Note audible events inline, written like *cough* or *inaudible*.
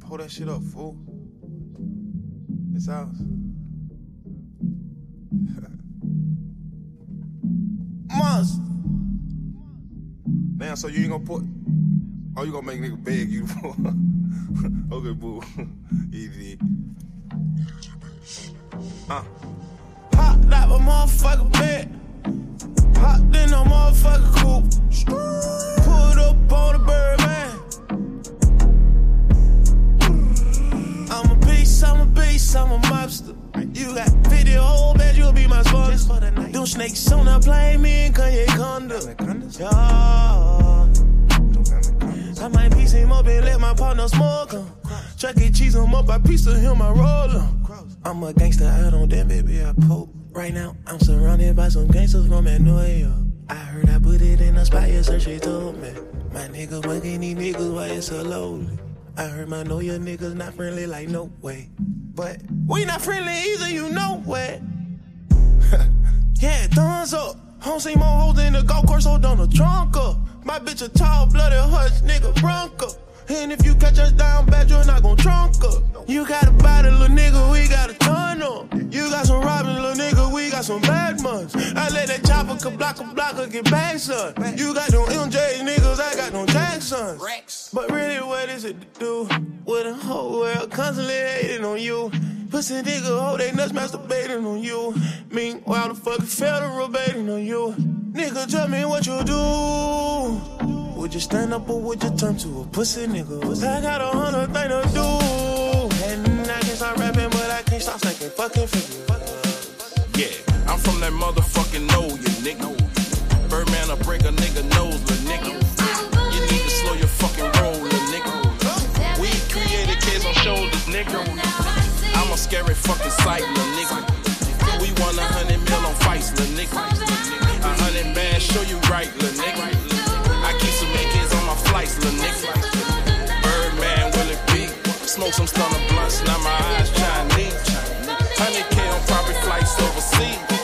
Pull that shit up, fool. It's ours. *laughs* Monster. Damn, so you ain't gonna put. Oh, you gonna make nigga beg you for. *laughs* okay, boo. *laughs* Easy. Uh. Popped out a motherfucker bed. Popped in a motherfucker Conda. Yeah. I might piece him up and let my partner smoke him. Chuck E. Cheese him up, I piece of him, I roll him. I'm a gangster, I don't damn baby, I poke. Right now, I'm surrounded by some gangsters from Annoya. I heard I put it in a spot, yes, sir, she told me. My nigga bugging these niggas, why it's so lowly? I heard my know your niggas not friendly, like no way. But we not friendly either, you know what? *laughs* yeah, thumbs up. Home see more hoes in the golf course, hold on the trunk up. My bitch a tall blooded hush, nigga Bronco. And if you catch us down bad, you're not gon' trunk up. You got a body, little nigga, we got a ton up. You got some robbing, little nigga, we got some bad ones. I let that chopper ka block a blocker get back, son. You got them MJ niggas, I got them Jacksons. But really, what is it to do? With a whole world constantly hating on you. Pussy nigga, hold they nuts masturbating on you. Meanwhile, the fucking federal baiting on you. Nigga, tell me what you do. Would you stand up or would you turn to a pussy nigga? I got a hundred things to do. And I can start rapping, but I can't stop thinking fucking figure. Yeah, I'm from that motherfucking know you, nigga. Birdman, I break a nigga nose, scary fucking sight, lil nigga. We want a hundred mil on fights, lil nigga. A hundred bands, show you right, lil nigga. I keep some niggas on my flights, lil nigga. Birdman, will it be? Smoke some stunner blunts, now my eyes Chinese. Hundred K on private flights overseas.